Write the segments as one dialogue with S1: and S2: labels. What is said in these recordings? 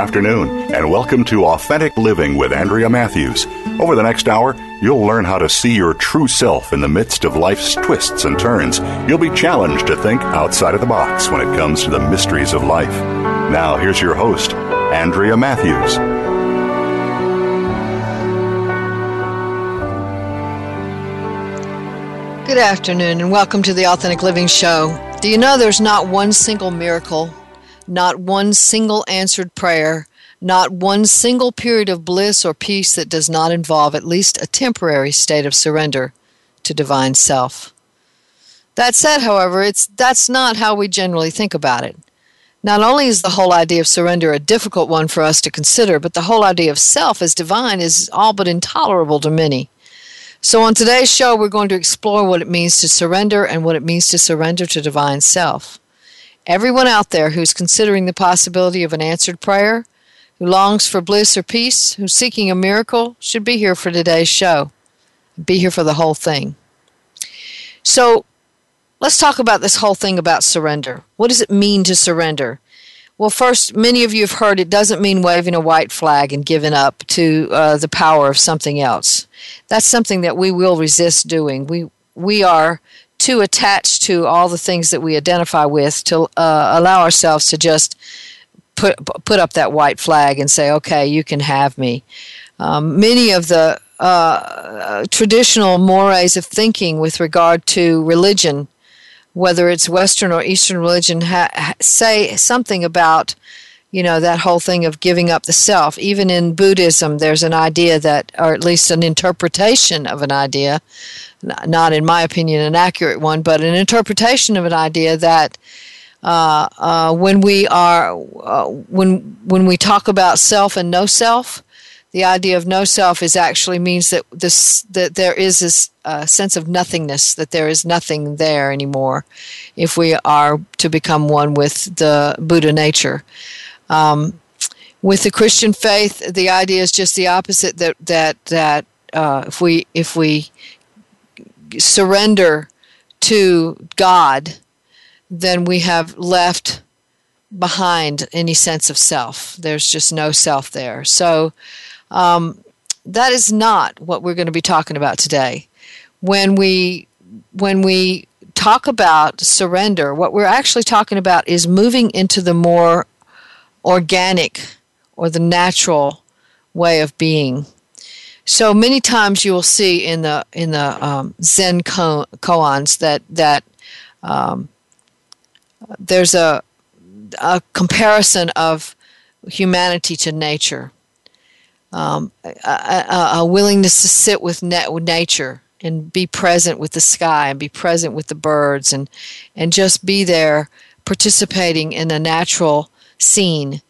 S1: Afternoon, and welcome to Authentic Living with Andrea Matthews. Over the next hour, you'll learn how to see your true self in the midst of life's twists and turns. You'll be challenged to think outside of the box when it comes to the mysteries of life. Now, here's your host, Andrea Matthews.
S2: Good afternoon, and welcome to the Authentic Living Show. Do you know there's not one single miracle not one single answered prayer, not one single period of bliss or peace that does not involve at least a temporary state of surrender to divine self. That said, however, it's that's not how we generally think about it. Not only is the whole idea of surrender a difficult one for us to consider, but the whole idea of self as divine is all but intolerable to many. So, on today's show, we're going to explore what it means to surrender and what it means to surrender to divine self. Everyone out there who's considering the possibility of an answered prayer, who longs for bliss or peace, who's seeking a miracle, should be here for today's show. Be here for the whole thing. So, let's talk about this whole thing about surrender. What does it mean to surrender? Well, first, many of you have heard it doesn't mean waving a white flag and giving up to uh, the power of something else. That's something that we will resist doing. We we are too attached to all the things that we identify with to uh, allow ourselves to just put put up that white flag and say, "Okay, you can have me." Um, many of the uh, traditional mores of thinking with regard to religion, whether it's Western or Eastern religion, ha- say something about you know that whole thing of giving up the self even in buddhism there's an idea that or at least an interpretation of an idea not in my opinion an accurate one, but an interpretation of an idea that uh, uh, when we are uh, when when we talk about self and no self, the idea of no self is actually means that this that there is this uh, sense of nothingness, that there is nothing there anymore, if we are to become one with the Buddha nature. Um, with the Christian faith, the idea is just the opposite. That that that uh, if we if we surrender to God, then we have left behind any sense of self. There's just no self there. So um, that is not what we're going to be talking about today. When we when we talk about surrender, what we're actually talking about is moving into the more organic or the natural way of being. So many times you will see in the in the um, Zen koans that that um, there's a a comparison of humanity to nature, um, a, a, willingness to sit with, with nature and be present with the sky and be present with the birds and and just be there participating in a natural scene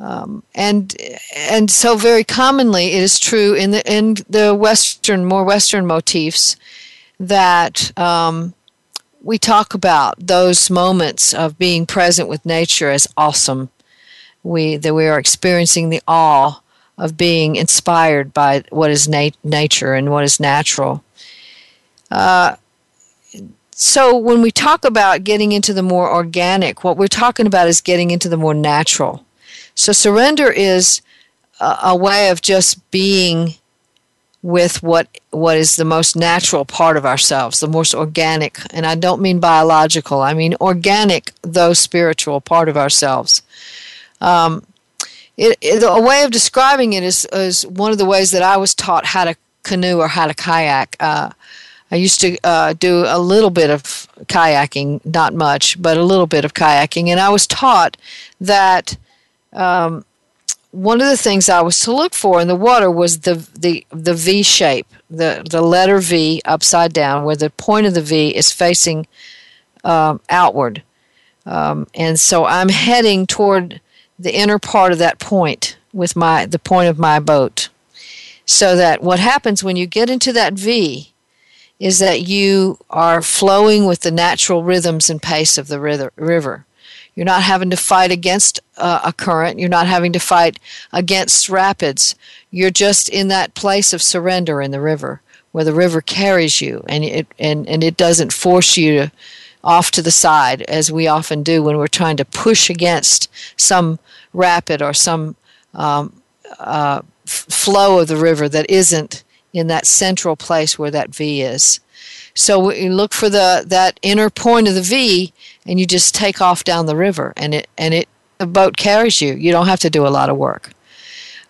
S2: um, and and so very commonly it is true in the in the Western more Western motifs that um, we talk about those moments of being present with nature as awesome. We that we are experiencing the awe of being inspired by what is nat- nature and what is natural. Uh, so when we talk about getting into the more organic, what we're talking about is getting into the more natural. So surrender is a, a way of just being with what what is the most natural part of ourselves, the most organic, and I don't mean biological. I mean organic, though spiritual part of ourselves. Um, it, it, a way of describing it is, is one of the ways that I was taught how to canoe or how to kayak. Uh, I used to uh, do a little bit of kayaking, not much, but a little bit of kayaking, and I was taught that um, one of the things I was to look for in the water was the the the V shape, the the letter V upside down, where the point of the V is facing um, outward, um, and so I'm heading toward the inner part of that point with my the point of my boat, so that what happens when you get into that V is that you are flowing with the natural rhythms and pace of the river. You're not having to fight against uh, a current. You're not having to fight against rapids. You're just in that place of surrender in the river where the river carries you and it, and, and it doesn't force you to, off to the side as we often do when we're trying to push against some rapid or some um, uh, f- flow of the river that isn't in that central place where that V is. So you look for the that inner point of the V and you just take off down the river and it and it the boat carries you. You don't have to do a lot of work.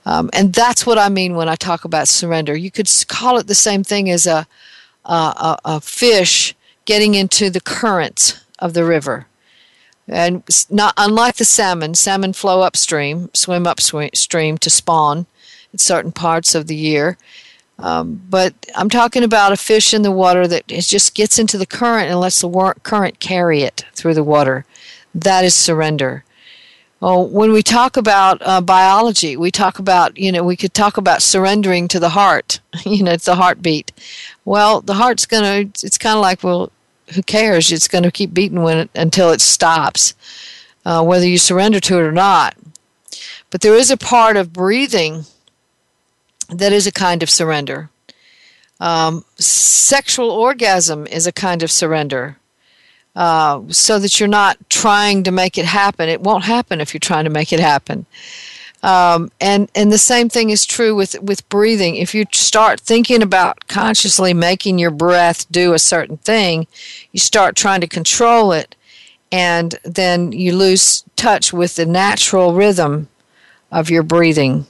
S2: Um, and that's what i mean when i talk about surrender. You could call it the same thing as a, a, a fish getting into the currents of the river. And not unlike the salmon salmon flow upstream swim upstream to spawn in certain parts of the year um, but I'm talking about a fish in the water that just gets into the current and lets the current carry it through the water. That is surrender. Well, when we talk about uh, biology, we talk about, you know, we could talk about surrendering to the heart. you know, it's the heartbeat. Well, the heart's going to, it's kind of like, well, who cares? It's going to keep beating when it, until it stops, uh, whether you surrender to it or not. But there is a part of breathing that is a kind of surrender. Um, sexual orgasm is a kind of surrender. Uh, so that you're not trying to make it happen. It won't happen if you're trying to make it happen. Um, and and the same thing is true with with breathing. If you start thinking about consciously making your breath do a certain thing, you start trying to control it, and then you lose touch with the natural rhythm of your breathing.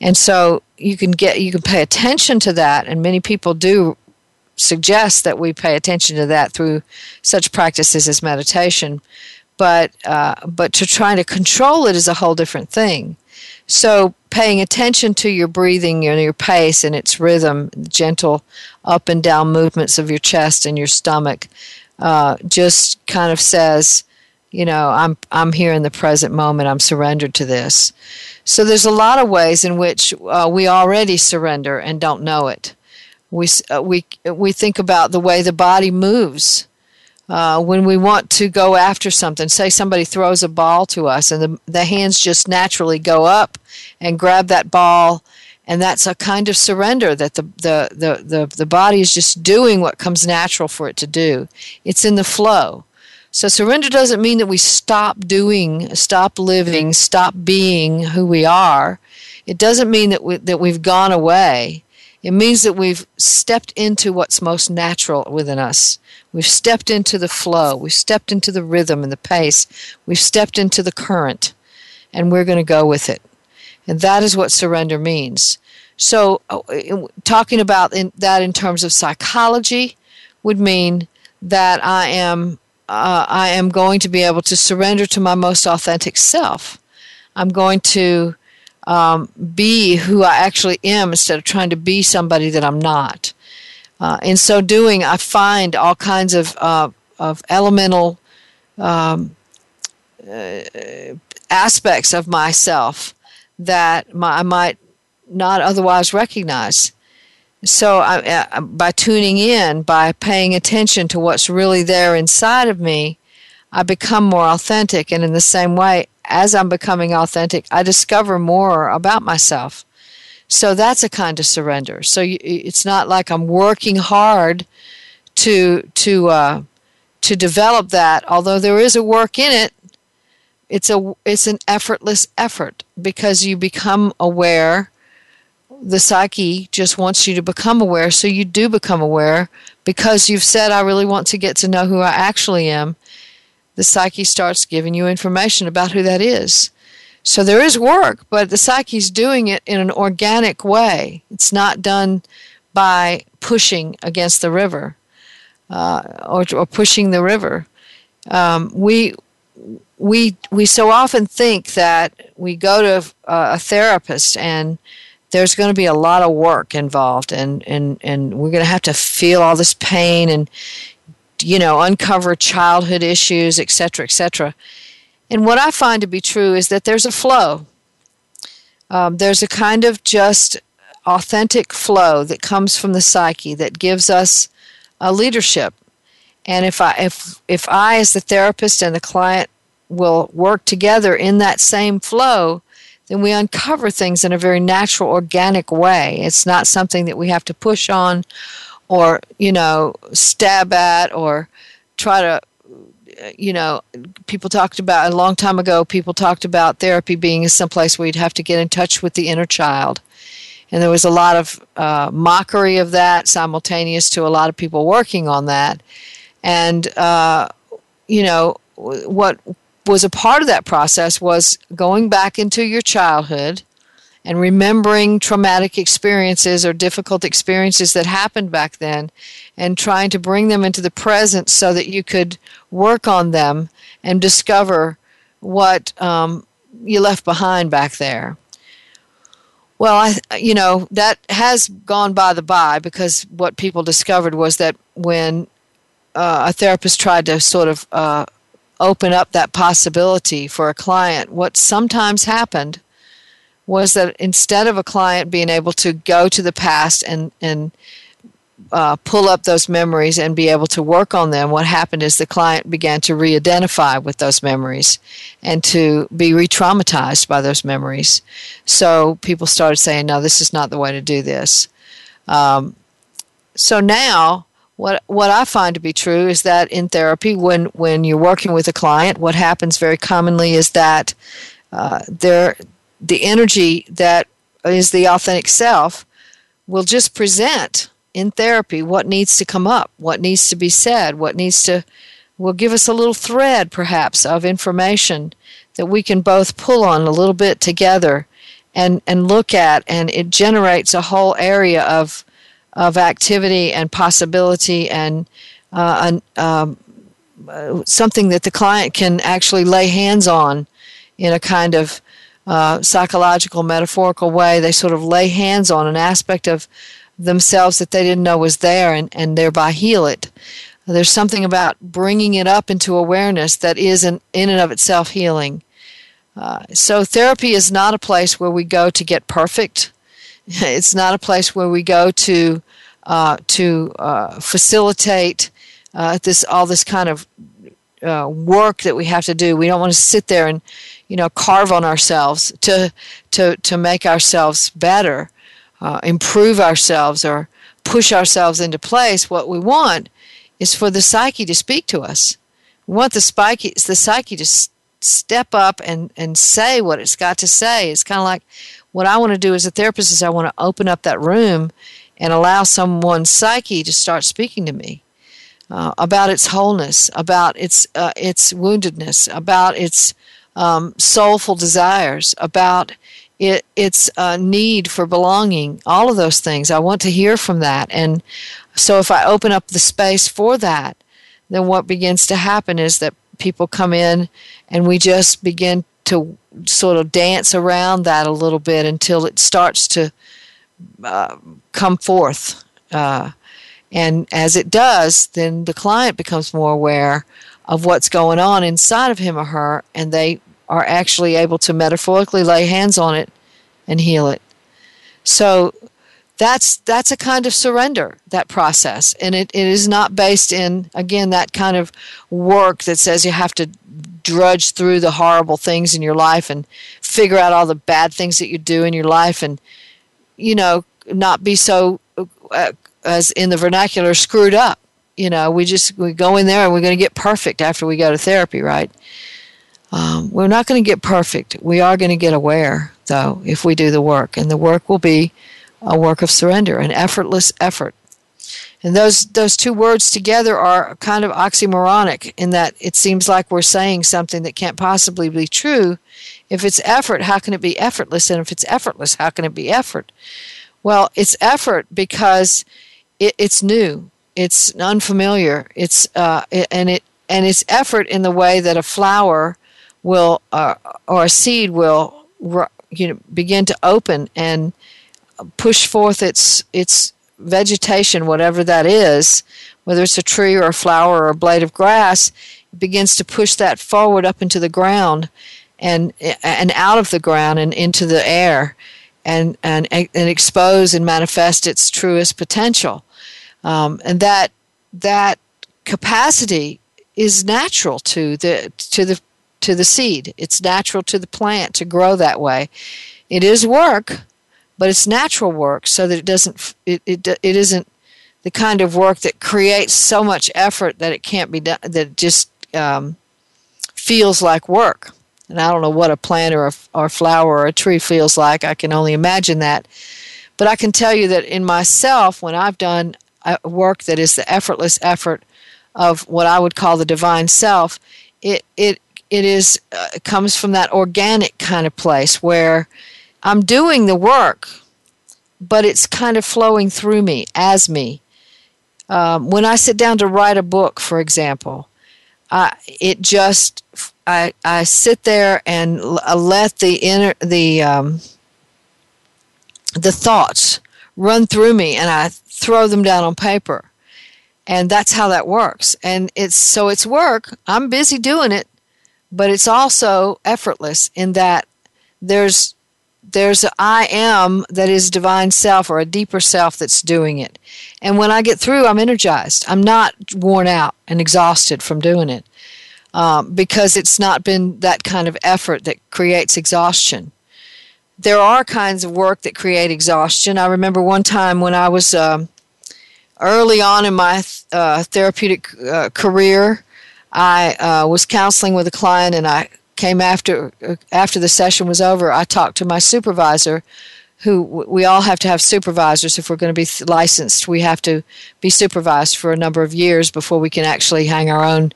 S2: And so you can get you can pay attention to that and many people do suggest that we pay attention to that through such practices as meditation. But uh, but to try to control it is a whole different thing. So paying attention to your breathing and your pace and its rhythm gentle up and down movements of your chest and your stomach uh, just kind of says you know i'm i'm here in the present moment. I'm surrendered to this so there's a lot of ways in which uh, we already surrender and don't know it. We, uh, we, we think about the way the body moves. Uh, when we want to go after something, say somebody throws a ball to us and the, the hands just naturally go up and grab that ball and that's a kind of surrender that the, the, the, the, the body is just doing what comes natural for it to do. It's in the flow. So surrender doesn't mean that we stop doing, stop living, stop being who we are. It doesn't mean that we, that we've gone away. It means that we've stepped into what's most natural within us. We've stepped into the flow. We've stepped into the rhythm and the pace. We've stepped into the current, and we're going to go with it. And that is what surrender means. So, uh, talking about in, that in terms of psychology would mean that I am uh, I am going to be able to surrender to my most authentic self. I'm going to um, be who I actually am instead of trying to be somebody that I'm not. Uh, in so doing, I find all kinds of, uh, of elemental um, uh, aspects of myself that my, I might not otherwise recognize. So, I, by tuning in, by paying attention to what's really there inside of me, I become more authentic. And in the same way, as I'm becoming authentic, I discover more about myself. So that's a kind of surrender. So you, it's not like I'm working hard to to uh, to develop that. Although there is a work in it, it's a it's an effortless effort because you become aware the psyche just wants you to become aware, so you do become aware because you've said, I really want to get to know who I actually am. The psyche starts giving you information about who that is. So there is work, but the psyche's doing it in an organic way. It's not done by pushing against the river uh, or, or, pushing the river. Um, we we we so often think that we go to a, a therapist and there's going to be a lot of work involved and and and we're going to have to feel all this pain and you know uncover childhood issues etc etc and what i find to be true is that there's a flow. Um, there's a kind of just authentic flow that comes from the psyche that gives us a leadership. And if i if if i as the therapist and the client will work together in that same flow then we uncover things in a very natural, organic way. It's not something that we have to push on or, you know, stab at or try to, you know, people talked about a long time ago, people talked about therapy being some place where you'd have to get in touch with the inner child. And there was a lot of uh, mockery of that simultaneous to a lot of people working on that. And, uh, you know, what was a part of that process was going back into your childhood and remembering traumatic experiences or difficult experiences that happened back then and trying to bring them into the present so that you could work on them and discover what um, you left behind back there. Well, I, you know, that has gone by the by because what people discovered was that when uh, a therapist tried to sort of uh, open up that possibility for a client, what sometimes happened was that instead of a client being able to go to the past and, and uh, pull up those memories and be able to work on them, what happened is the client began to re identify with those memories and to be re traumatized by those memories. So people started saying, no, this is not the way to do this. Um, so now what what I find to be true is that in therapy, when when you're working with a client, what happens very commonly is that uh, there the energy that is the authentic self will just present in therapy what needs to come up, what needs to be said, what needs to will give us a little thread perhaps of information that we can both pull on a little bit together and and look at and it generates a whole area of of activity and possibility and uh, an, um, something that the client can actually lay hands on in a kind of uh, psychological, metaphorical way. They sort of lay hands on an aspect of themselves that they didn't know was there and, and thereby heal it. There's something about bringing it up into awareness that is in, in and of itself healing. Uh, so, therapy is not a place where we go to get perfect. It's not a place where we go to uh, to uh, facilitate uh, this all this kind of uh, work that we have to do. We don't want to sit there and you know carve on ourselves to to to make ourselves better, uh, improve ourselves, or push ourselves into place. What we want is for the psyche to speak to us. We want the psyche the psyche to s- step up and and say what it's got to say. It's kind of like what I want to do as a therapist is I want to open up that room and allow someone's psyche to start speaking to me uh, about its wholeness, about its uh, its woundedness, about its um, soulful desires, about it, its uh, need for belonging, all of those things. I want to hear from that. And so if I open up the space for that, then what begins to happen is that people come in and we just begin to sort of dance around that a little bit until it starts to uh, come forth. Uh, and as it does, then the client becomes more aware of what's going on inside of him or her, and they are actually able to metaphorically lay hands on it and heal it. So that's that's a kind of surrender that process and it, it is not based in again that kind of work that says you have to drudge through the horrible things in your life and figure out all the bad things that you do in your life and you know, not be so, uh, as in the vernacular, screwed up. You know, we just we go in there and we're going to get perfect after we go to therapy, right? Um, we're not going to get perfect. We are going to get aware, though, if we do the work, and the work will be a work of surrender, an effortless effort. And those those two words together are kind of oxymoronic in that it seems like we're saying something that can't possibly be true if it's effort, how can it be effortless? And if it's effortless, how can it be effort? Well, it's effort because it, it's new, it's unfamiliar, it's uh, it, and it and it's effort in the way that a flower will uh, or a seed will you know begin to open and push forth its its vegetation whatever that is whether it's a tree or a flower or a blade of grass begins to push that forward up into the ground and and out of the ground and into the air and and and expose and manifest its truest potential um, and that that capacity is natural to the to the to the seed. It's natural to the plant to grow that way. It is work, but it's natural work, so that it doesn't it it, it isn't the kind of work that creates so much effort that it can't be done that just um, feels like work. And I don't know what a plant or a, or a flower or a tree feels like. I can only imagine that. But I can tell you that in myself, when I've done work that is the effortless effort of what I would call the divine self, it it it is uh, comes from that organic kind of place where I'm doing the work, but it's kind of flowing through me as me. Um, when I sit down to write a book, for example, I, it just I, I sit there and let the inner the um, the thoughts run through me, and I throw them down on paper. And that's how that works. And it's so it's work. I'm busy doing it but it's also effortless in that there's there's a I am that is divine self or a deeper self that's doing it. And when i get through i'm energized. I'm not worn out and exhausted from doing it um, because it's not been that kind of effort that creates exhaustion. There are kinds of work that create exhaustion. I remember one time when i was um, early on in my uh, therapeutic uh, career, I uh, was counseling with a client, and I came after uh, after the session was over. I talked to my supervisor, who we all have to have supervisors if we're going to be licensed. We have to be supervised for a number of years before we can actually hang our own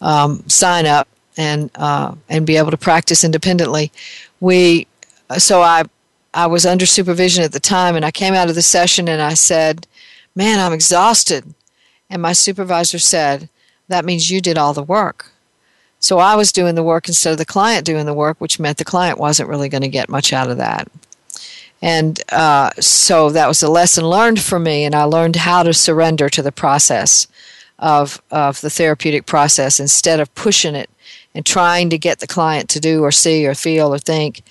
S2: um, sign up and uh, and be able to practice independently. We so I I was under supervision at the time, and I came out of the session and I said Man, I'm exhausted. And my supervisor said, That means you did all the work. So I was doing the work instead of the client doing the work, which meant the client wasn't really going to get much out of that. And uh, so that was a lesson learned for me, and I learned how to surrender to the process of, of the therapeutic process instead of pushing it and trying to get the client to do or see or feel or think.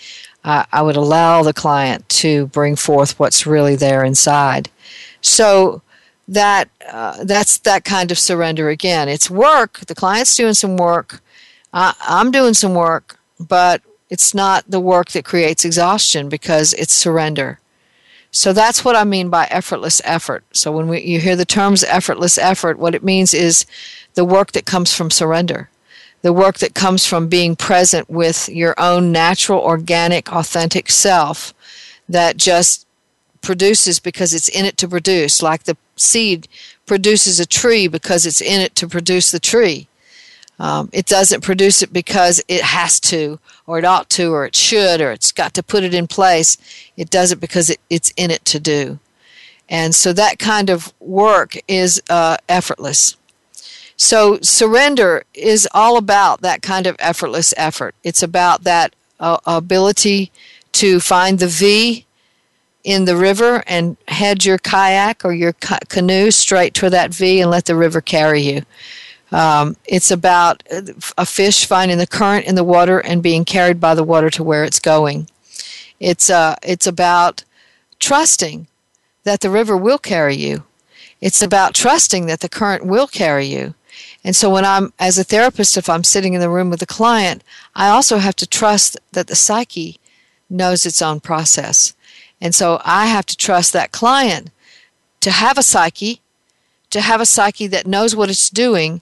S2: Uh, I would allow the client to bring forth what's really there inside. So that uh, that's that kind of surrender again. It's work. The client's doing some work. I, I'm doing some work, but it's not the work that creates exhaustion because it's surrender. So that's what I mean by effortless effort. So when we, you hear the terms effortless effort, what it means is the work that comes from surrender, the work that comes from being present with your own natural, organic, authentic self that just produces because it's in it to produce, like the seed produces a tree because it's in it to produce the tree. Um, it doesn't produce it because it has to, or it ought to, or it should, or it's got to put it in place. It does it because it, it's in it to do. And so that kind of work is uh, effortless. So surrender is all about that kind of effortless effort. It's about that uh, ability to find the V in the river and head your kayak or your ca- canoe straight to that V and let the river carry you. Um, it's about a fish finding the current in the water and being carried by the water to where it's going. It's, uh, it's about trusting that the river will carry you. It's about trusting that the current will carry you. And so, when I'm, as a therapist, if I'm sitting in the room with a client, I also have to trust that the psyche knows its own process. And so I have to trust that client to have a psyche, to have a psyche that knows what it's doing,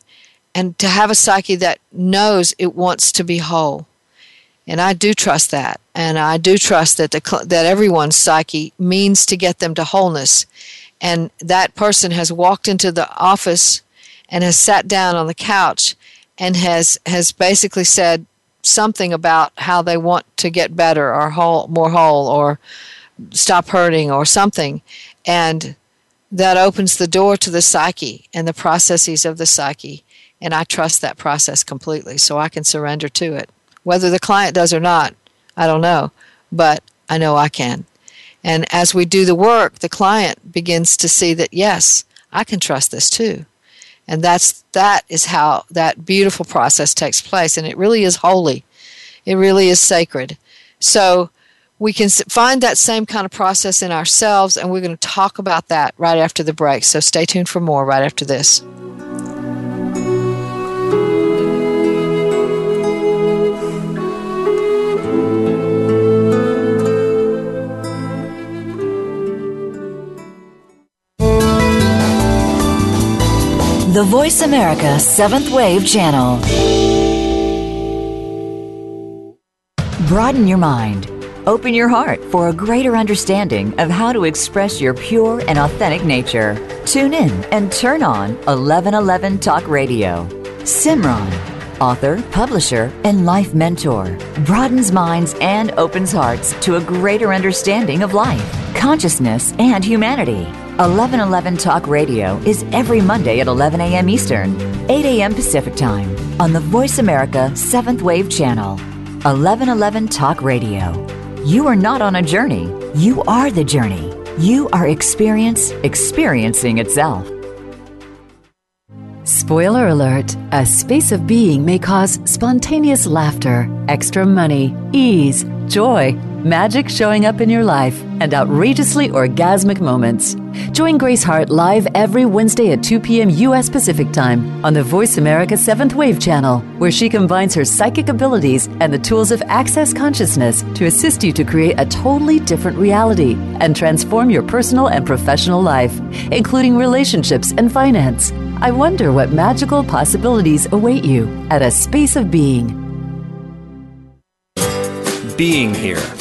S2: and to have a psyche that knows it wants to be whole. And I do trust that. And I do trust that, the, that everyone's psyche means to get them to wholeness. And that person has walked into the office and has sat down on the couch and has, has basically said something about how they want to get better or whole, more whole or stop hurting or something. And that opens the door to the psyche and the processes of the psyche. And I trust that process completely, so I can surrender to it. Whether the client does or not, I don't know, but I know I can. And as we do the work, the client begins to see that, yes, I can trust this too. And that's, that is how that beautiful process takes place. And it really is holy. It really is sacred. So we can find that same kind of process in ourselves, and we're going to talk about that right after the break. So stay tuned for more right after this.
S3: The Voice America Seventh Wave Channel. Broaden your mind. Open your heart for a greater understanding of how to express your pure and authentic nature. Tune in and turn on 1111 Talk Radio. Simran, author, publisher, and life mentor, broadens minds and opens hearts to a greater understanding of life, consciousness, and humanity. 1111 Talk Radio is every Monday at 11 a.m. Eastern, 8 a.m. Pacific Time on the Voice America 7th Wave Channel. 1111 Talk Radio. You are not on a journey, you are the journey. You are experience experiencing itself.
S4: Spoiler alert a space of being may cause spontaneous laughter, extra money, ease, joy magic showing up in your life, and outrageously orgasmic moments. Join Grace Hart live every Wednesday at 2 p.m. U.S. Pacific Time on the Voice America 7th Wave channel, where she combines her psychic abilities and the tools of Access Consciousness to assist you to create a totally different reality and transform your personal and professional life, including relationships and finance. I wonder what magical possibilities await you at a space of being.
S5: Being Here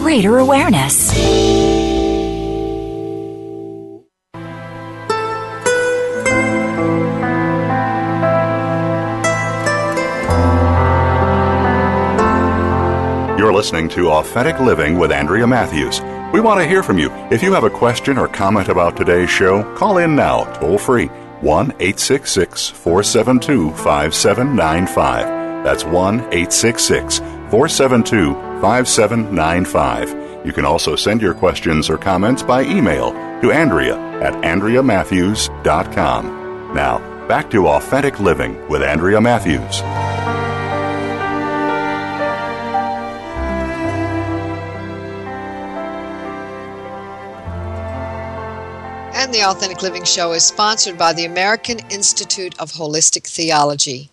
S3: greater awareness.
S1: You're listening to Authentic Living with Andrea Matthews. We want to hear from you. If you have a question or comment about today's show, call in now, toll free, 1 866 472 5795. That's 1 866 472 5795. You can also send your questions or comments by email to Andrea at AndreaMatthews.com. Now, back to Authentic Living with Andrea Matthews.
S2: And the Authentic Living Show is sponsored by the American Institute of Holistic Theology.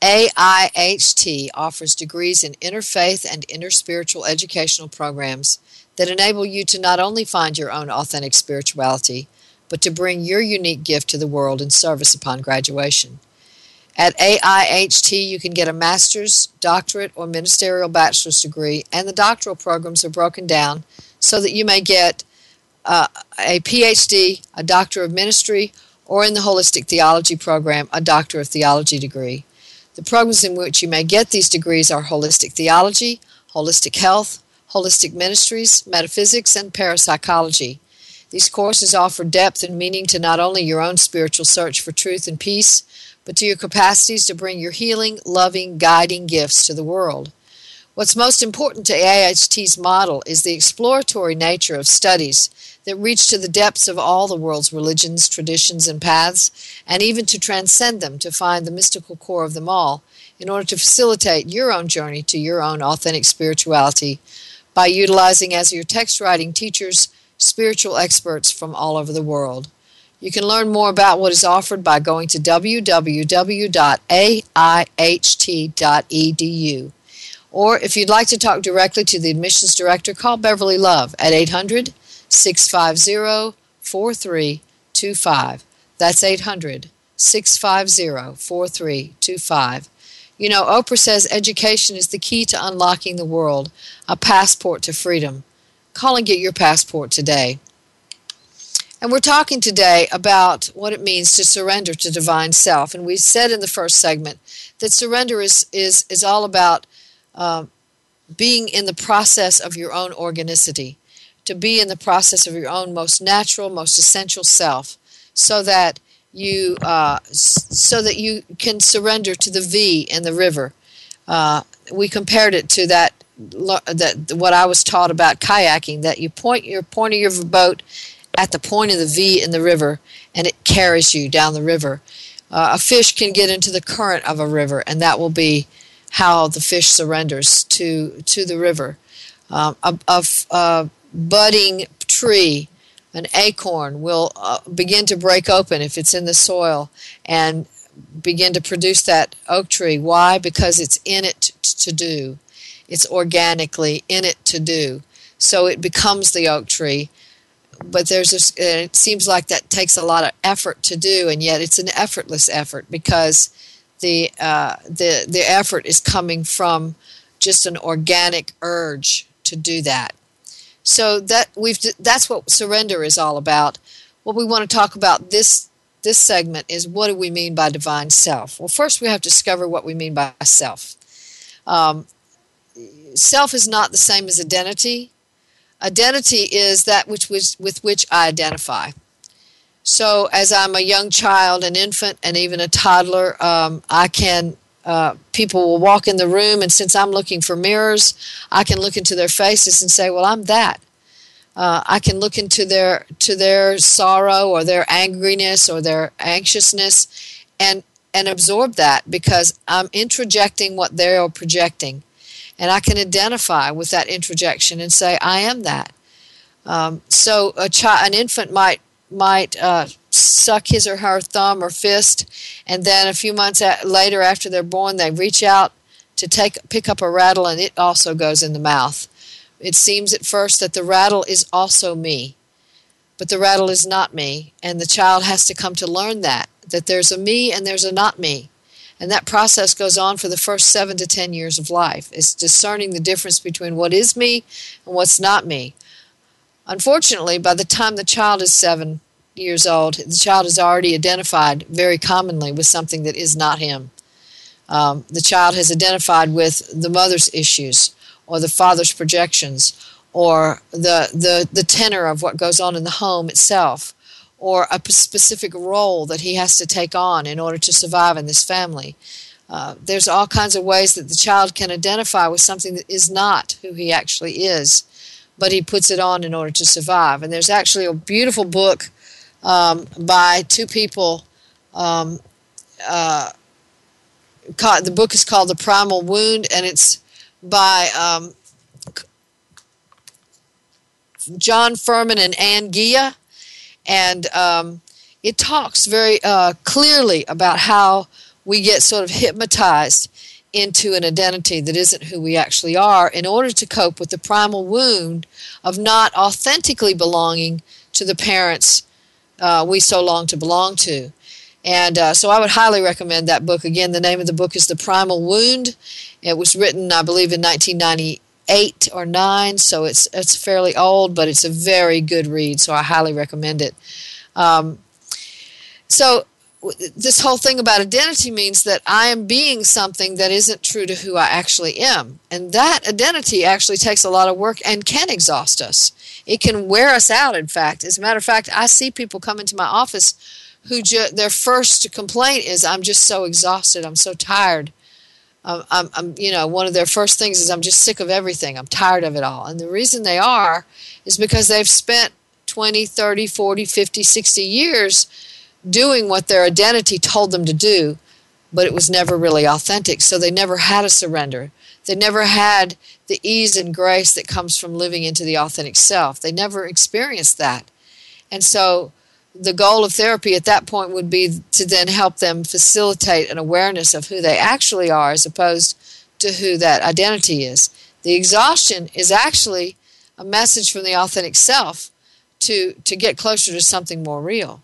S2: AIHT offers degrees in interfaith and interspiritual educational programs that enable you to not only find your own authentic spirituality, but to bring your unique gift to the world in service upon graduation. At AIHT, you can get a master's, doctorate, or ministerial bachelor's degree, and the doctoral programs are broken down so that you may get uh, a PhD, a Doctor of Ministry, or in the Holistic Theology program, a Doctor of Theology degree. The programs in which you may get these degrees are holistic theology, holistic health, holistic ministries, metaphysics, and parapsychology. These courses offer depth and meaning to not only your own spiritual search for truth and peace, but to your capacities to bring your healing, loving, guiding gifts to the world. What's most important to AIHT's model is the exploratory nature of studies that reach to the depths of all the world's religions, traditions, and paths, and even to transcend them to find the mystical core of them all, in order to facilitate your own journey to your own authentic spirituality by utilizing as your text writing teachers spiritual experts from all over the world. You can learn more about what is offered by going to www.aiht.edu. Or if you'd like to talk directly to the admissions director, call Beverly Love at 800 650 4325. That's 800 650 4325. You know, Oprah says education is the key to unlocking the world, a passport to freedom. Call and get your passport today. And we're talking today about what it means to surrender to divine self. And we said in the first segment that surrender is, is, is all about uh, being in the process of your own organicity, to be in the process of your own most natural, most essential self, so that you uh, so that you can surrender to the V in the river. Uh, we compared it to that that what I was taught about kayaking that you point your point of your boat at the point of the V in the river and it carries you down the river. Uh, a fish can get into the current of a river and that will be how the fish surrenders to to the river. Um, a, a, a, budding tree, an acorn, will uh, begin to break open if it's in the soil and begin to produce that oak tree. Why? Because it's in it to do. It's organically in it to do. So it becomes the oak tree. But there's a, it seems like that takes a lot of effort to do, and yet it's an effortless effort because the uh, the the effort is coming from just an organic urge to do that. So that we've that's what surrender is all about. What we want to talk about this this segment is what do we mean by divine self? Well, first we have to discover what we mean by self. Um, self is not the same as identity. Identity is that which was, with which I identify. So, as I'm a young child, an infant, and even a toddler, um, I can. Uh, people will walk in the room, and since I'm looking for mirrors, I can look into their faces and say, "Well, I'm that." Uh, I can look into their to their sorrow or their angriness or their anxiousness, and and absorb that because I'm introjecting what they are projecting, and I can identify with that introjection and say, "I am that." Um, so a child, an infant might might uh, suck his or her thumb or fist, and then a few months later, after they're born, they reach out to take pick up a rattle, and it also goes in the mouth. It seems at first that the rattle is also me, but the rattle is not me, and the child has to come to learn that that there's a me and there's a not me. And that process goes on for the first seven to ten years of life. It's discerning the difference between what is me and what's not me. Unfortunately, by the time the child is seven years old, the child is already identified very commonly with something that is not him. Um, the child has identified with the mother's issues or the father's projections or the, the, the tenor of what goes on in the home itself or a specific role that he has to take on in order to survive in this family. Uh, there's all kinds of ways that the child can identify with something that is not who he actually is but he puts it on in order to survive. And there's actually a beautiful book um, by two people. Um, uh, the book is called The Primal Wound, and it's by um, John Firman and Ann Gila. And um, it talks very uh, clearly about how we get sort of hypnotized into an identity that isn't who we actually are in order to cope with the primal wound of not authentically belonging to the parents uh, we so long to belong to. And uh, so I would highly recommend that book. Again, the name of the book is The Primal Wound. It was written, I believe, in 1998 or 9, so it's, it's fairly old, but it's a very good read, so I highly recommend it. Um, so this whole thing about identity means that I am being something that isn't true to who I actually am. And that identity actually takes a lot of work and can exhaust us. It can wear us out, in fact. As a matter of fact, I see people come into my office who ju- their first complaint is, I'm just so exhausted, I'm so tired. Um, I'm, I'm, you know, one of their first things is, I'm just sick of everything, I'm tired of it all. And the reason they are is because they've spent 20, 30, 40, 50, 60 years doing what their identity told them to do, but it was never really authentic. So they never had a surrender. They never had the ease and grace that comes from living into the authentic self. They never experienced that. And so the goal of therapy at that point would be to then help them facilitate an awareness of who they actually are as opposed to who that identity is. The exhaustion is actually a message from the authentic self to, to get closer to something more real.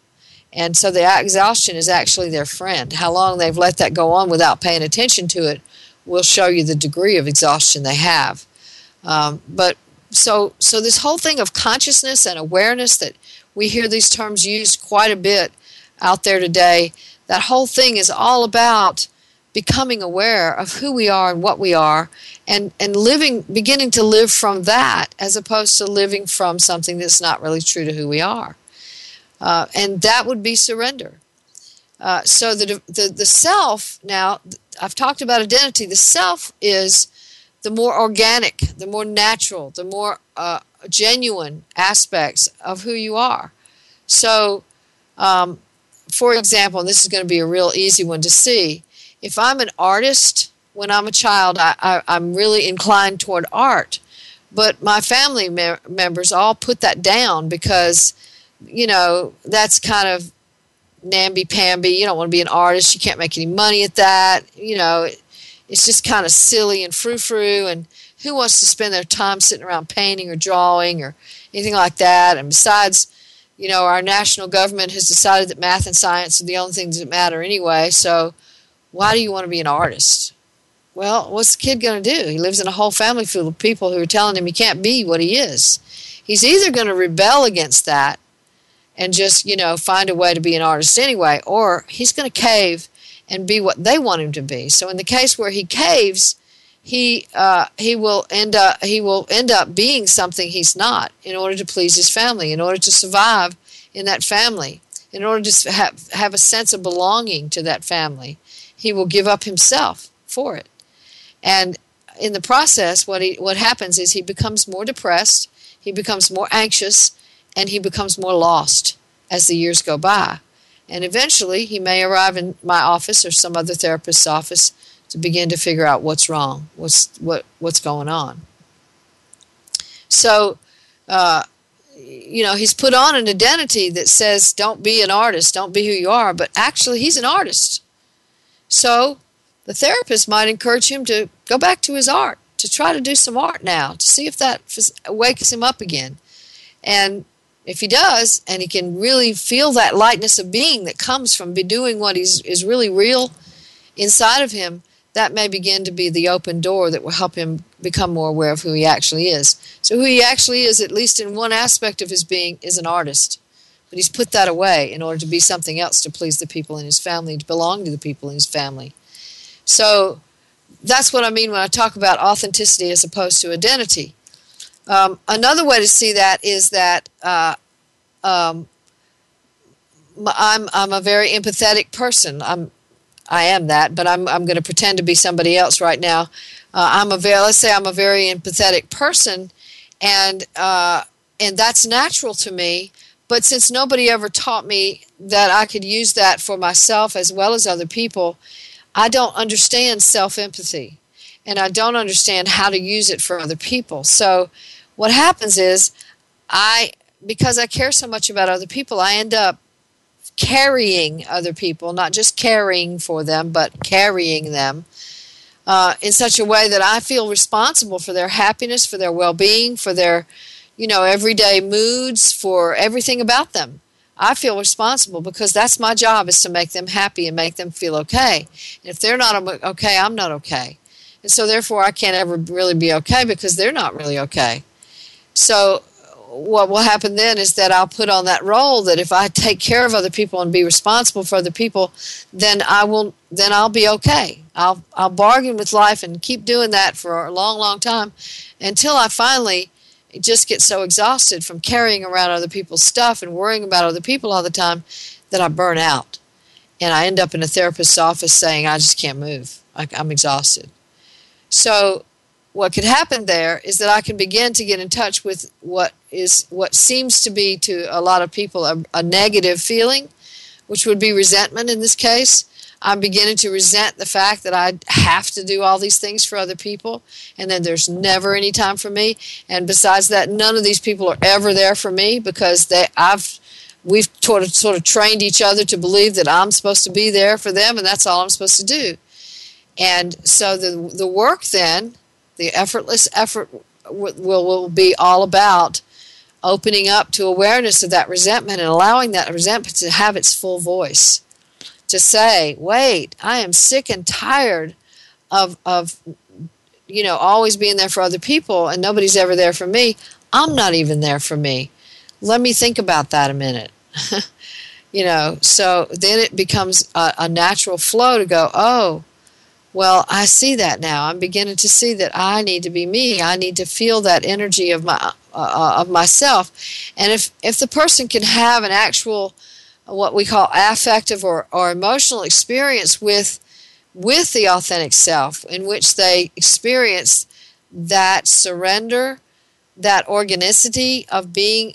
S2: And so the exhaustion is actually their friend. How long they've let that go on without paying attention to it will show you the degree of exhaustion they have. Um, but so so this whole thing of consciousness and awareness that we hear these terms used quite a bit out there today. That whole thing is all about becoming aware of who we are and what we are and and living beginning to live from that as opposed to living from something that's not really true to who we are uh, and that would be surrender uh, so the, the the self now i've talked about identity the self is the more organic the more natural the more uh, genuine aspects of who you are so um, for example this is going to be a real easy one to see if I'm an artist, when I'm a child, I, I, am really inclined toward art. But my family me- members all put that down because, you know, that's kind of namby-pamby. You don't want to be an artist. You can't make any money at that. You know, it, it's just kind of silly and frou-frou. And who wants to spend their time sitting around painting or drawing or anything like that? And besides, you know, our national government has decided that math and science are the only things that matter anyway. So why do you want to be an artist? Well, what's the kid going to do? He lives in a whole family full of people who are telling him he can't be what he is. He's either going to rebel against that and just, you know, find a way to be an artist anyway, or he's going to cave and be what they want him to be. So in the case where he caves, he uh, he will end up he will end up being something he's not in order to please his family, in order to survive in that family, in order to have have a sense of belonging to that family he will give up himself for it. And in the process, what, he, what happens is he becomes more depressed, he becomes more anxious, and he becomes more lost as the years go by. And eventually, he may arrive in my office or some other therapist's office to begin to figure out what's wrong, what's, what, what's going on. So, uh, you know, he's put on an identity that says, don't be an artist, don't be who you are, but actually, he's an artist. So the therapist might encourage him to go back to his art, to try to do some art now, to see if that wakes him up again. And if he does, and he can really feel that lightness of being that comes from be doing what he's, is really real inside of him, that may begin to be the open door that will help him become more aware of who he actually is. So, who he actually is, at least in one aspect of his being, is an artist. But he's put that away in order to be something else to please the people in his family, to belong to the people in his family. So that's what I mean when I talk about authenticity as opposed to identity. Um, another way to see that is that uh, um, I'm I'm a very empathetic person. I'm I am that, but I'm I'm going to pretend to be somebody else right now. Uh, I'm a very let's say I'm a very empathetic person, and uh, and that's natural to me. But since nobody ever taught me that I could use that for myself as well as other people, I don't understand self empathy and I don't understand how to use it for other people. So what happens is I because I care so much about other people, I end up carrying other people, not just caring for them, but carrying them uh, in such a way that I feel responsible for their happiness, for their well being, for their you know, everyday moods, for everything about them. I feel responsible because that's my job is to make them happy and make them feel okay. And if they're not okay, I'm not okay. And so therefore I can't ever really be okay because they're not really okay. So what will happen then is that I'll put on that role that if I take care of other people and be responsible for other people, then I will then I'll be okay. I'll I'll bargain with life and keep doing that for a long, long time until I finally just get so exhausted from carrying around other people's stuff and worrying about other people all the time that I burn out. And I end up in a therapist's office saying, I just can't move. I, I'm exhausted. So, what could happen there is that I can begin to get in touch with what is what seems to be to a lot of people a, a negative feeling, which would be resentment in this case. I'm beginning to resent the fact that I have to do all these things for other people and then there's never any time for me. And besides that, none of these people are ever there for me because they I've we've sort of sort of trained each other to believe that I'm supposed to be there for them and that's all I'm supposed to do. And so the the work then, the effortless effort will, will be all about opening up to awareness of that resentment and allowing that resentment to have its full voice. To say, wait, I am sick and tired of, of you know, always being there for other people and nobody's ever there for me. I'm not even there for me. Let me think about that a minute. you know, so then it becomes a, a natural flow to go, oh, well, I see that now. I'm beginning to see that I need to be me. I need to feel that energy of my uh, uh, of myself. And if if the person can have an actual what we call affective or, or emotional experience with with the authentic self in which they experience that surrender, that organicity of being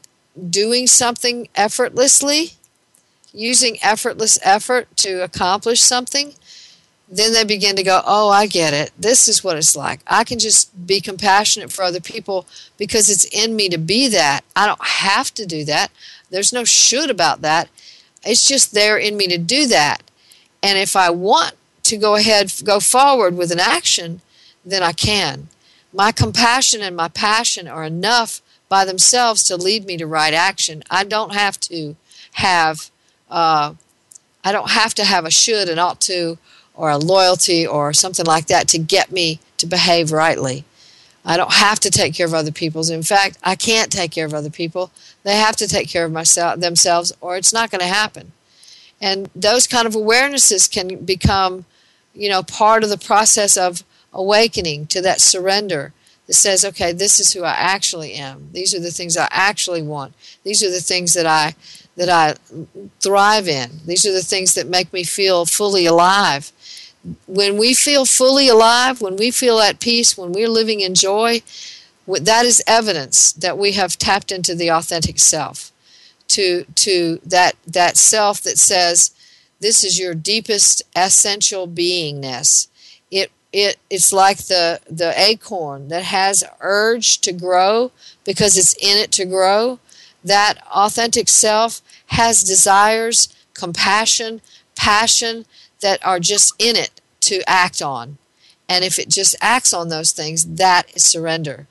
S2: doing something effortlessly, using effortless effort to accomplish something, then they begin to go, Oh, I get it. This is what it's like. I can just be compassionate for other people because it's in me to be that. I don't have to do that. There's no should about that. It's just there in me to do that. And if I want to go ahead, go forward with an action, then I can. My compassion and my passion are enough by themselves to lead me to right action. I don't have to have, uh, I don't have to have a should and ought to or a loyalty or something like that to get me to behave rightly. I don't have to take care of other people's. In fact, I can't take care of other people. They have to take care of myself themselves or it's not going to happen. And those kind of awarenesses can become, you know, part of the process of awakening to that surrender that says, okay, this is who I actually am. These are the things I actually want. These are the things that I that I thrive in. These are the things that make me feel fully alive when we feel fully alive, when we feel at peace, when we're living in joy, that is evidence that we have tapped into the authentic self. To to that that self that says, this is your deepest essential beingness. It it it's like the the acorn that has urge to grow because it's in it to grow. That authentic self has desires, compassion, passion, that are just in it to act on. And if it just acts on those things, that is surrender.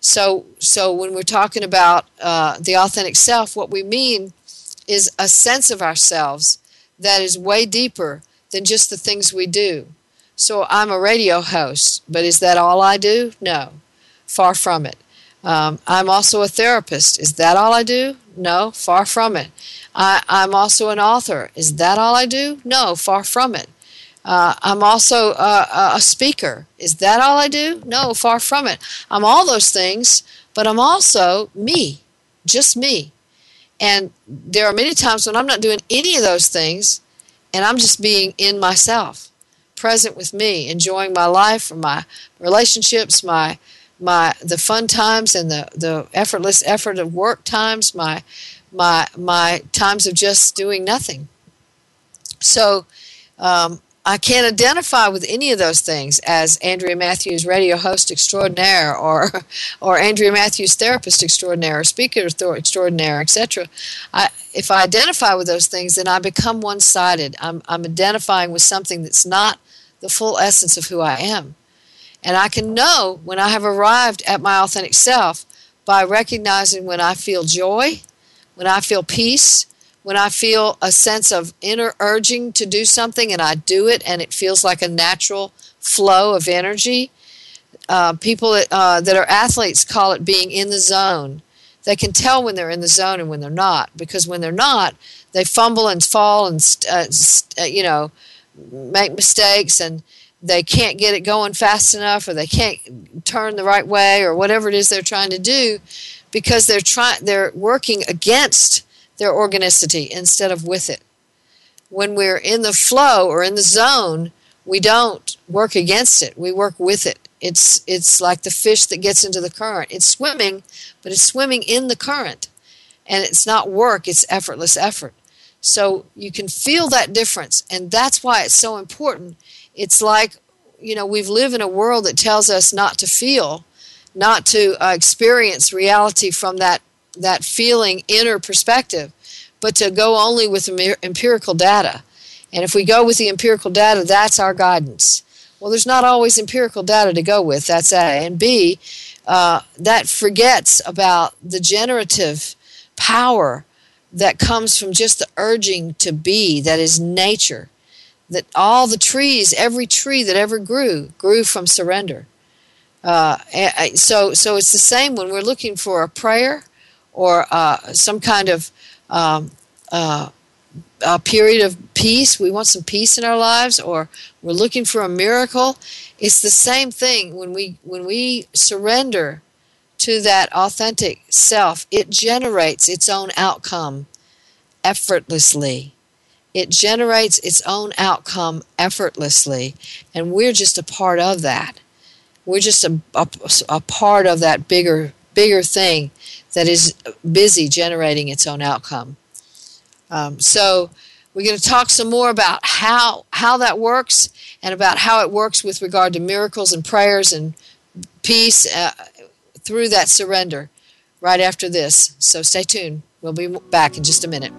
S2: So, so when we're talking about uh, the authentic self, what we mean is a sense of ourselves that is way deeper than just the things we do. So I'm a radio host, but is that all I do? No, far from it. Um, I'm also a therapist. Is that all I do? No, far from it. I, I'm also an author. Is that all I do? No, far from it. Uh, I'm also a, a speaker. Is that all I do? No, far from it. I'm all those things, but I'm also me, just me. And there are many times when I'm not doing any of those things and I'm just being in myself, present with me, enjoying my life, my relationships, my my the fun times and the, the effortless effort of work times, my my my times of just doing nothing. So um, I can't identify with any of those things as Andrea Matthews, radio host extraordinaire, or or Andrea Matthews, therapist extraordinaire, or speaker extraordinaire, etc. if I identify with those things, then I become one-sided. I'm, I'm identifying with something that's not the full essence of who I am. And I can know when I have arrived at my authentic self by recognizing when I feel joy, when I feel peace, when I feel a sense of inner urging to do something and I do it and it feels like a natural flow of energy. Uh, people that, uh, that are athletes call it being in the zone. They can tell when they're in the zone and when they're not because when they're not, they fumble and fall and, uh, uh, you know, make mistakes and they can't get it going fast enough or they can't turn the right way or whatever it is they're trying to do because they're trying they're working against their organicity instead of with it. When we're in the flow or in the zone we don't work against it. We work with it. It's it's like the fish that gets into the current. It's swimming but it's swimming in the current. And it's not work it's effortless effort. So you can feel that difference and that's why it's so important. It's like you know we've lived in a world that tells us not to feel not to uh, experience reality from that that feeling inner perspective but to go only with empirical data and if we go with the empirical data that's our guidance well there's not always empirical data to go with that's a and b uh, that forgets about the generative power that comes from just the urging to be, that is nature. That all the trees, every tree that ever grew, grew from surrender. Uh, so, so it's the same when we're looking for a prayer or uh, some kind of um, uh, a period of peace. We want some peace in our lives, or we're looking for a miracle. It's the same thing when we when we surrender to that authentic self. It generates its own outcome effortlessly. It generates its own outcome effortlessly, and we're just a part of that. We're just a, a, a part of that bigger bigger thing that is busy generating its own outcome. Um, so we're going to talk some more about how how that works and about how it works with regard to miracles and prayers and peace uh, through that surrender right after this. So stay tuned. We'll be back in just a minute.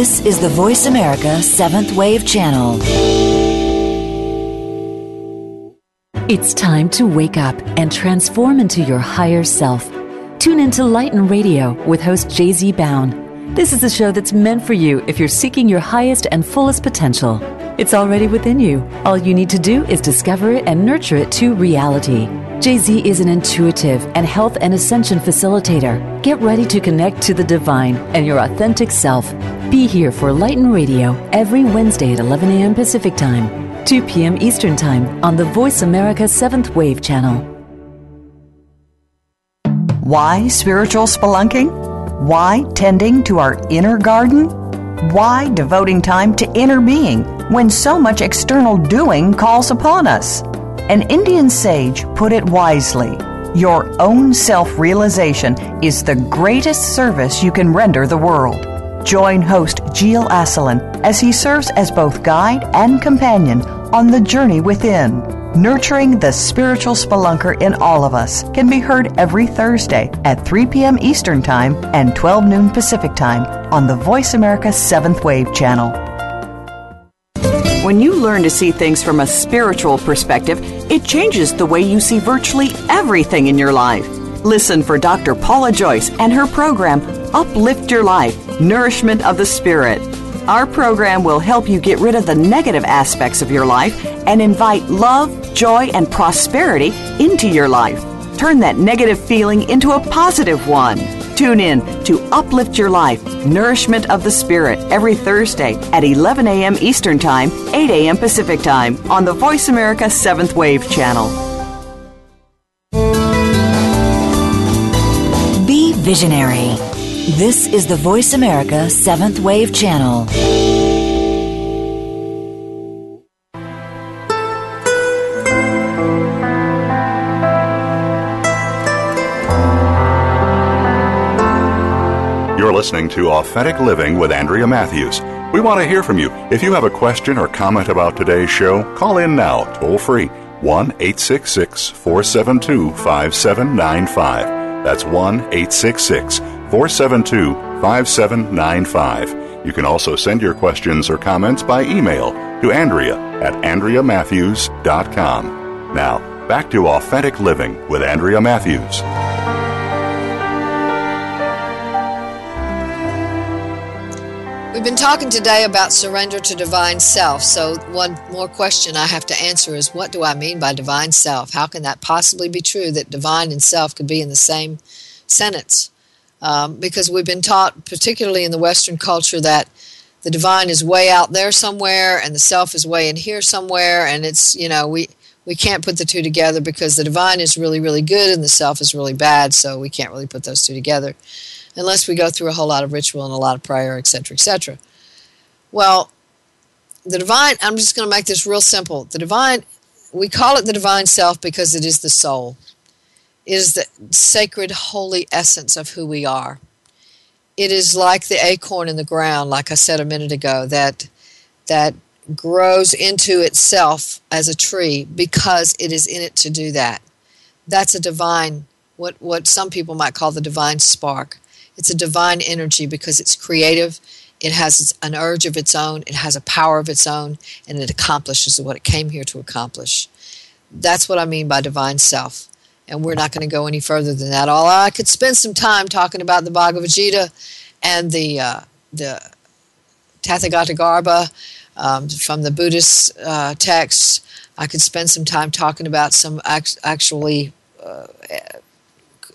S3: This is the Voice America Seventh Wave Channel.
S4: It's time to wake up and transform into your higher self. Tune into Lighten Radio with host Jay Z Bown. This is a show that's meant for you if you're seeking your highest and fullest potential. It's already within you. All you need to do is discover it and nurture it to reality. Jay Z is an intuitive and health and ascension facilitator. Get ready to connect to the divine and your authentic self. Be here for Lighten Radio every Wednesday at 11 a.m. Pacific Time, 2 p.m. Eastern Time on the Voice America 7th Wave channel.
S6: Why spiritual spelunking? Why tending to our inner garden? Why devoting time to inner being when so much external doing calls upon us? An Indian sage put it wisely Your own self realization is the greatest service you can render the world. Join host Gilles Asselin as he serves as both guide and companion on the journey within. Nurturing the spiritual spelunker in all of us can be heard every Thursday at 3 p.m. Eastern Time and 12 noon Pacific Time on the Voice America 7th Wave channel.
S7: When you learn to see things from a spiritual perspective, it changes the way you see virtually everything in your life. Listen for Dr. Paula Joyce and her program, Uplift Your Life Nourishment of the Spirit. Our program will help you get rid of the negative aspects of your life and invite love, joy, and prosperity into your life. Turn that negative feeling into a positive one. Tune in to Uplift Your Life, Nourishment of the Spirit, every Thursday at 11 a.m. Eastern Time, 8 a.m. Pacific Time on the Voice America 7th Wave channel.
S3: Be visionary. This is the Voice America 7th Wave channel.
S1: You're listening to Authentic Living with Andrea Matthews. We want to hear from you. If you have a question or comment about today's show, call in now, toll free, 1 866 472 5795. That's 1 866 472 5795. You can also send your questions or comments by email to Andrea at AndreaMatthews.com. Now, back to Authentic Living with Andrea Matthews.
S2: We've been talking today about surrender to divine self. So, one more question I have to answer is what do I mean by divine self? How can that possibly be true that divine and self could be in the same sentence? Um, because we've been taught, particularly in the Western culture, that the divine is way out there somewhere and the self is way in here somewhere. And it's, you know, we, we can't put the two together because the divine is really, really good and the self is really bad. So, we can't really put those two together unless we go through a whole lot of ritual and a lot of prayer, etc., etc. Well, the divine, I'm just going to make this real simple. The divine, we call it the divine self because it is the soul. Is the sacred, holy essence of who we are. It is like the acorn in the ground, like I said a minute ago, that that grows into itself as a tree because it is in it to do that. That's a divine, what, what some people might call the divine spark. It's a divine energy because it's creative, it has an urge of its own, it has a power of its own, and it accomplishes what it came here to accomplish. That's what I mean by divine self. And we're not going to go any further than that. All I could spend some time talking about the Bhagavad Gita and the uh, the Tathagata Garbha um, from the Buddhist uh, texts. I could spend some time talking about some act- actually uh,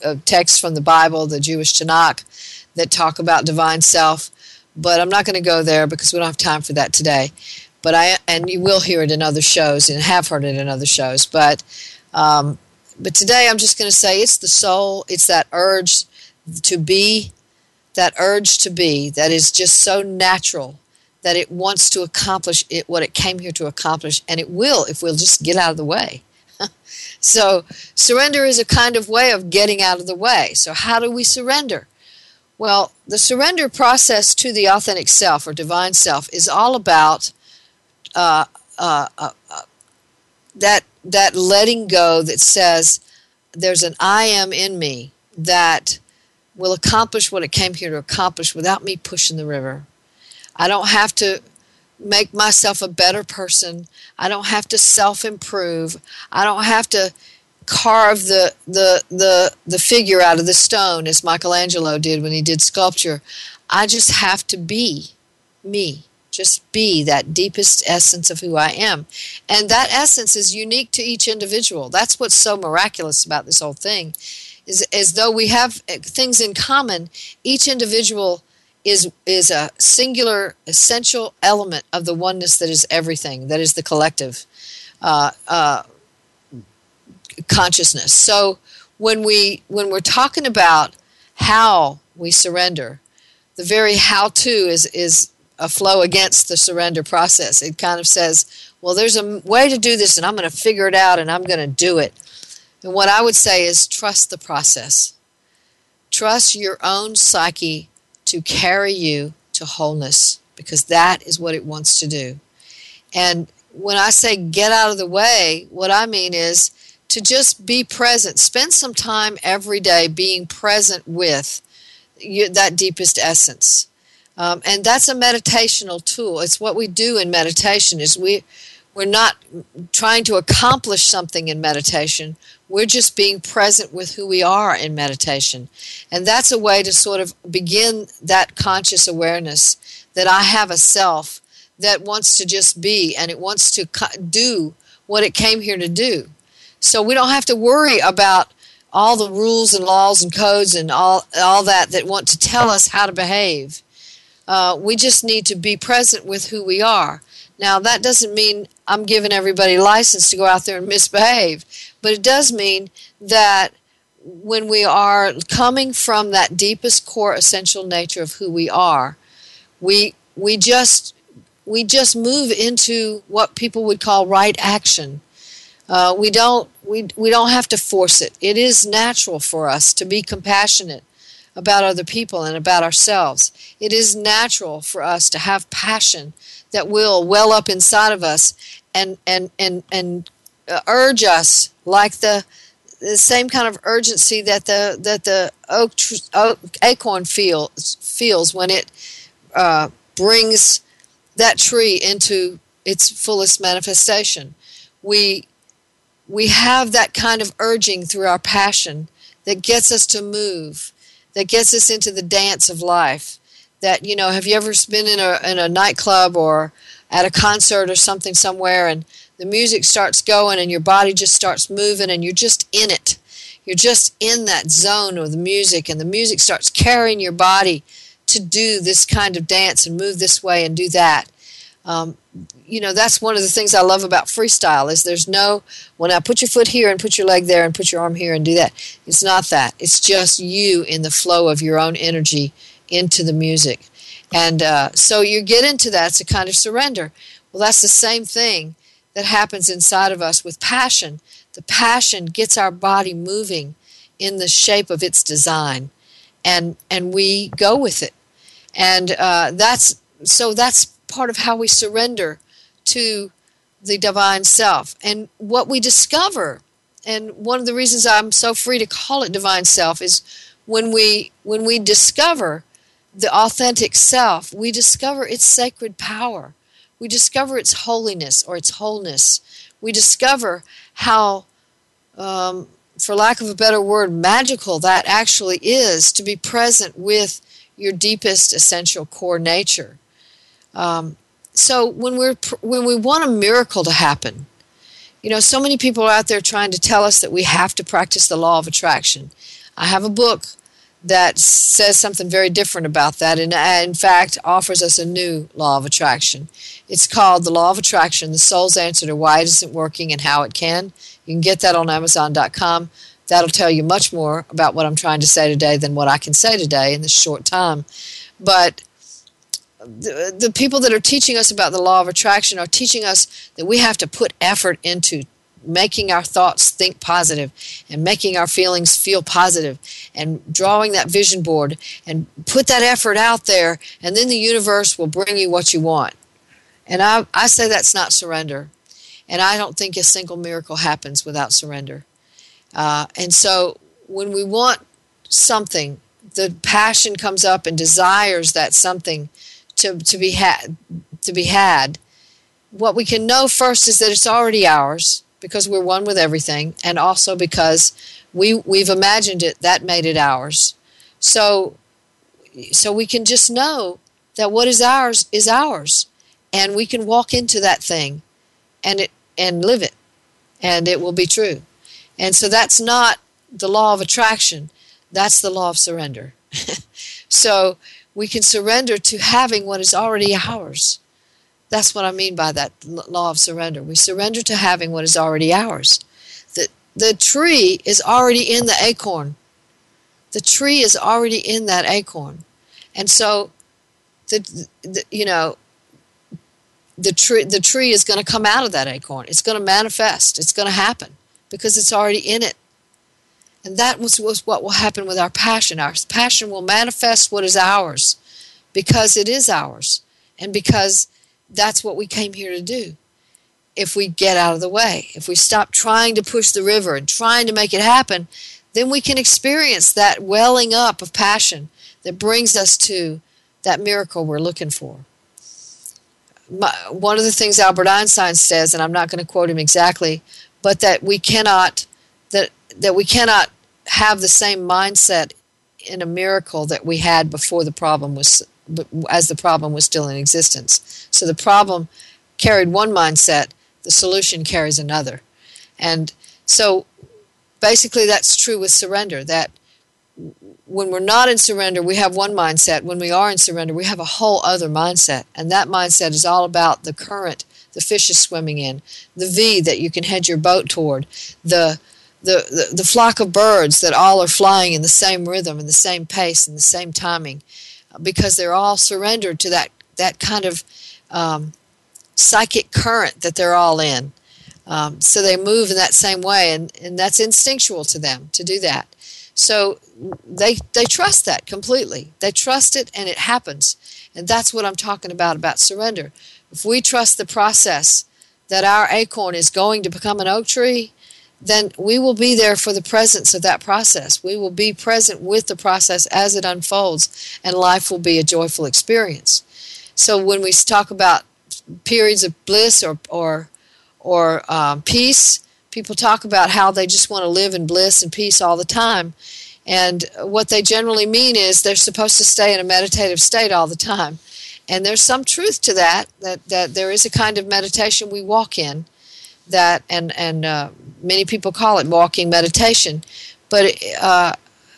S2: uh, texts from the Bible, the Jewish Tanakh, that talk about divine self. But I'm not going to go there because we don't have time for that today. But I and you will hear it in other shows and have heard it in other shows. But um, but today I'm just going to say it's the soul. It's that urge to be, that urge to be that is just so natural that it wants to accomplish it what it came here to accomplish, and it will if we'll just get out of the way. so surrender is a kind of way of getting out of the way. So how do we surrender? Well, the surrender process to the authentic self or divine self is all about uh, uh, uh, uh, that that letting go that says there's an I am in me that will accomplish what it came here to accomplish without me pushing the river. I don't have to make myself a better person. I don't have to self improve. I don't have to carve the, the, the, the figure out of the stone as Michelangelo did when he did sculpture. I just have to be me. Just be that deepest essence of who I am. And that essence is unique to each individual. That's what's so miraculous about this whole thing. Is as though we have things in common, each individual is is a singular essential element of the oneness that is everything, that is the collective. Uh, uh, consciousness. So when we when we're talking about how we surrender, the very how to is is a flow against the surrender process. It kind of says, well, there's a way to do this, and I'm going to figure it out, and I'm going to do it. And what I would say is trust the process. Trust your own psyche to carry you to wholeness because that is what it wants to do. And when I say get out of the way, what I mean is to just be present. Spend some time every day being present with that deepest essence. Um, and that's a meditational tool. It's what we do in meditation is we we're not trying to accomplish something in meditation. We're just being present with who we are in meditation. And that's a way to sort of begin that conscious awareness that I have a self that wants to just be and it wants to do what it came here to do. So we don't have to worry about all the rules and laws and codes and all, all that that want to tell us how to behave. Uh, we just need to be present with who we are. Now, that doesn't mean I'm giving everybody license to go out there and misbehave, but it does mean that when we are coming from that deepest core essential nature of who we are, we we just we just move into what people would call right action. Uh, we don't we we don't have to force it. It is natural for us to be compassionate about other people and about ourselves. It is natural for us to have passion that will well up inside of us and and and and uh, urge us like the the same kind of urgency that the that the oak, oak acorn feels feels when it uh, brings that tree into its fullest manifestation. We we have that kind of urging through our passion that gets us to move, that gets us into the dance of life. That you know, have you ever been in a in a nightclub or at a concert or something somewhere and the music starts going and your body just starts moving and you're just in it. You're just in that zone of the music and the music starts carrying your body to do this kind of dance and move this way and do that. Um, you know that's one of the things I love about freestyle is there's no when I put your foot here and put your leg there and put your arm here and do that. It's not that. It's just you in the flow of your own energy into the music, and uh, so you get into that. It's a kind of surrender. Well, that's the same thing that happens inside of us with passion. The passion gets our body moving in the shape of its design, and and we go with it, and uh, that's so that's part of how we surrender to the divine self. And what we discover and one of the reasons I'm so free to call it divine self is when we when we discover the authentic self, we discover its sacred power. We discover its holiness or its wholeness. We discover how, um, for lack of a better word, magical that actually is to be present with your deepest essential core nature. Um, so when we're when we want a miracle to happen, you know, so many people are out there trying to tell us that we have to practice the law of attraction. I have a book that says something very different about that and uh, in fact offers us a new law of attraction. It's called The Law of Attraction, The Soul's Answer to Why It Isn't Working and How It Can. You can get that on Amazon.com. That'll tell you much more about what I'm trying to say today than what I can say today in this short time. But the, the people that are teaching us about the law of attraction are teaching us that we have to put effort into making our thoughts think positive and making our feelings feel positive and drawing that vision board and put that effort out there and then the universe will bring you what you want. And i, I say that's not surrender. And i don't think a single miracle happens without surrender. Uh, and so when we want something the passion comes up and desires that something to, to be had to be had. What we can know first is that it's already ours because we're one with everything and also because we we've imagined it that made it ours. So so we can just know that what is ours is ours and we can walk into that thing and it and live it and it will be true. And so that's not the law of attraction. That's the law of surrender. So we can surrender to having what is already ours. That's what I mean by that law of surrender. We surrender to having what is already ours. The, the tree is already in the acorn. The tree is already in that acorn. And so, the, the you know, the tree, the tree is going to come out of that acorn. It's going to manifest. It's going to happen because it's already in it. And that was, was what will happen with our passion. Our passion will manifest what is ours because it is ours and because that's what we came here to do. If we get out of the way, if we stop trying to push the river and trying to make it happen, then we can experience that welling up of passion that brings us to that miracle we're looking for. My, one of the things Albert Einstein says, and I'm not going to quote him exactly, but that we cannot that that we cannot have the same mindset in a miracle that we had before the problem was as the problem was still in existence. So the problem carried one mindset, the solution carries another. And so basically that's true with surrender that when we're not in surrender, we have one mindset. When we are in surrender, we have a whole other mindset. And that mindset is all about the current the fish is swimming in, the V that you can head your boat toward, the the, the, flock of birds that all are flying in the same rhythm and the same pace and the same timing because they're all surrendered to that, that kind of um, psychic current that they're all in. Um, so they move in that same way, and, and that's instinctual to them to do that. So they they trust that completely. They trust it, and it happens. And that's what I'm talking about about surrender. If we trust the process that our acorn is going to become an oak tree, then we will be there for the presence of that process. We will be present with the process as it unfolds, and life will be a joyful experience. So when we talk about periods of bliss or or or um, peace, people talk about how they just want to live in bliss and peace all the time. And what they generally mean is they're supposed to stay in a meditative state all the time. And there's some truth to that, that, that there is a kind of meditation we walk in that, and, and uh, many people call it walking meditation. But uh,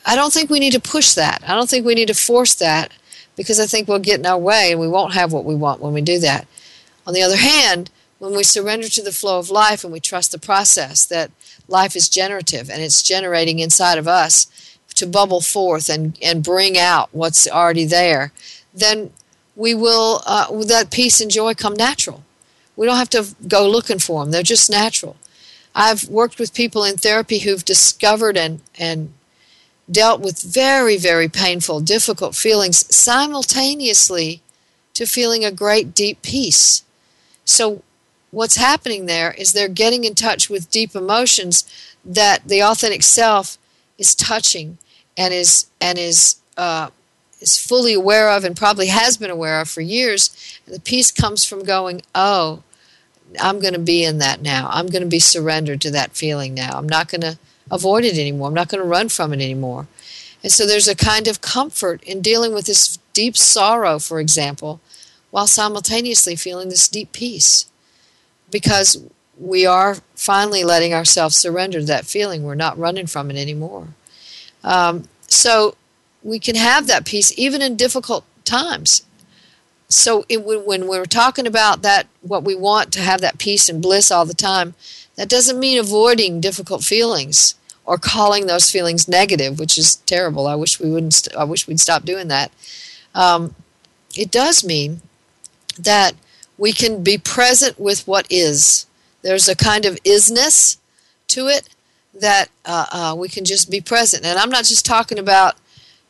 S2: I don't think we need to push that. I don't think we need to force that because I think we'll get in our way and we won't have what we want when we do that. On the other hand, when we surrender to the flow of life and we trust the process that life is generative and it's generating inside of us to bubble forth and, and bring out what's already there, then we will, uh, that peace and joy come natural. We don't have to go looking for them, they're just natural. I've worked with people in therapy who've discovered and, and dealt with very, very painful, difficult feelings simultaneously to feeling a great deep peace. So, what's happening there is they're getting in touch with deep emotions that the authentic self is touching and is and is uh, is fully aware of and probably has been aware of for years. And the peace comes from going, oh, I'm going to be in that now. I'm going to be surrendered to that feeling now. I'm not going to avoid it anymore. I'm not going to run from it anymore. And so there's a kind of comfort in dealing with this deep sorrow, for example, while simultaneously feeling this deep peace. Because we are finally letting ourselves surrender to that feeling. We're not running from it anymore. Um, so we can have that peace even in difficult times. So it, when we're talking about that, what we want to have that peace and bliss all the time, that doesn't mean avoiding difficult feelings or calling those feelings negative, which is terrible. I wish we wouldn't. St- I wish we'd stop doing that. Um, it does mean that we can be present with what is. There's a kind of isness to it that uh, uh, we can just be present. And I'm not just talking about,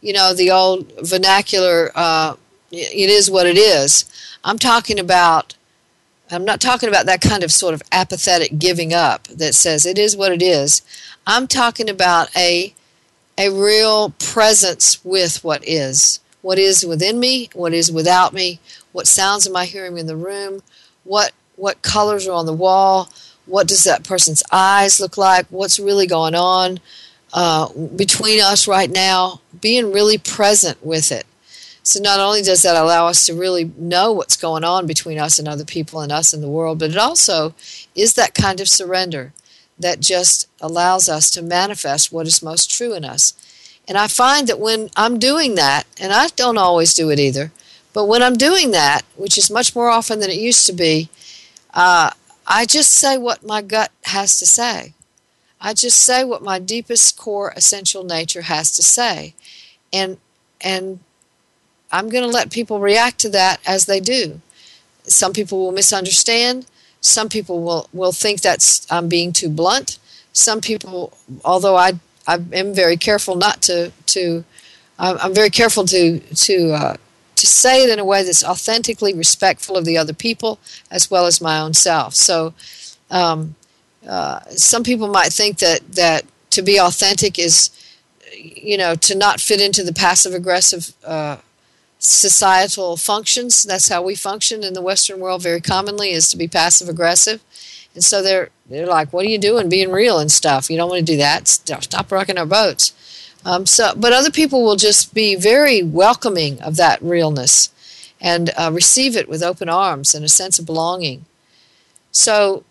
S2: you know, the old vernacular. Uh, it is what it is. I'm talking about. I'm not talking about that kind of sort of apathetic giving up that says it is what it is. I'm talking about a a real presence with what is. What is within me, what is without me, what sounds am I hearing in the room, what what colors are on the wall, what does that person's eyes look like, what's really going on uh, between us right now, being really present with it. So not only does that allow us to really know what's going on between us and other people and us and the world, but it also is that kind of surrender that just allows us to manifest what is most true in us. And I find that when I'm doing that, and I don't always do it either, but when I'm doing that, which is much more often than it used to be, uh, I just say what my gut has to say. I just say what my deepest core essential nature has to say. And and I'm going to let people react to that as they do. Some people will misunderstand. Some people will, will think that's I'm being too blunt. Some people, although I I am very careful not to to I'm very careful to to uh, to say it in a way that's authentically respectful of the other people as well as my own self. So, um, uh, some people might think that that to be authentic is, you know, to not fit into the passive aggressive uh, societal functions. That's how we function in the Western world very commonly is to be passive aggressive. And so they're they're like, "What are you doing? Being real and stuff? You don't want to do that. Stop rocking our boats." Um, so, but other people will just be very welcoming of that realness and uh, receive it with open arms and a sense of belonging. So,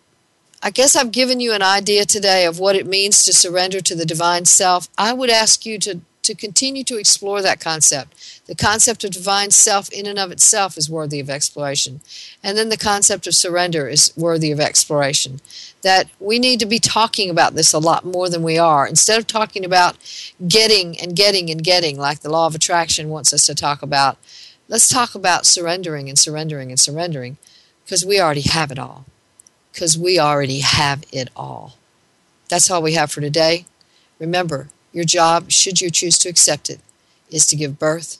S2: I guess I've given you an idea today of what it means to surrender to the divine self. I would ask you to, to continue to explore that concept. The concept of divine self, in and of itself, is worthy of exploration. And then the concept of surrender is worthy of exploration. That we need to be talking about this a lot more than we are. Instead of talking about getting and getting and getting, like the law of attraction wants us to talk about, let's talk about surrendering and surrendering and surrendering because we already have it all. Because we already have it all. That's all we have for today. Remember, your job, should you choose to accept it, is to give birth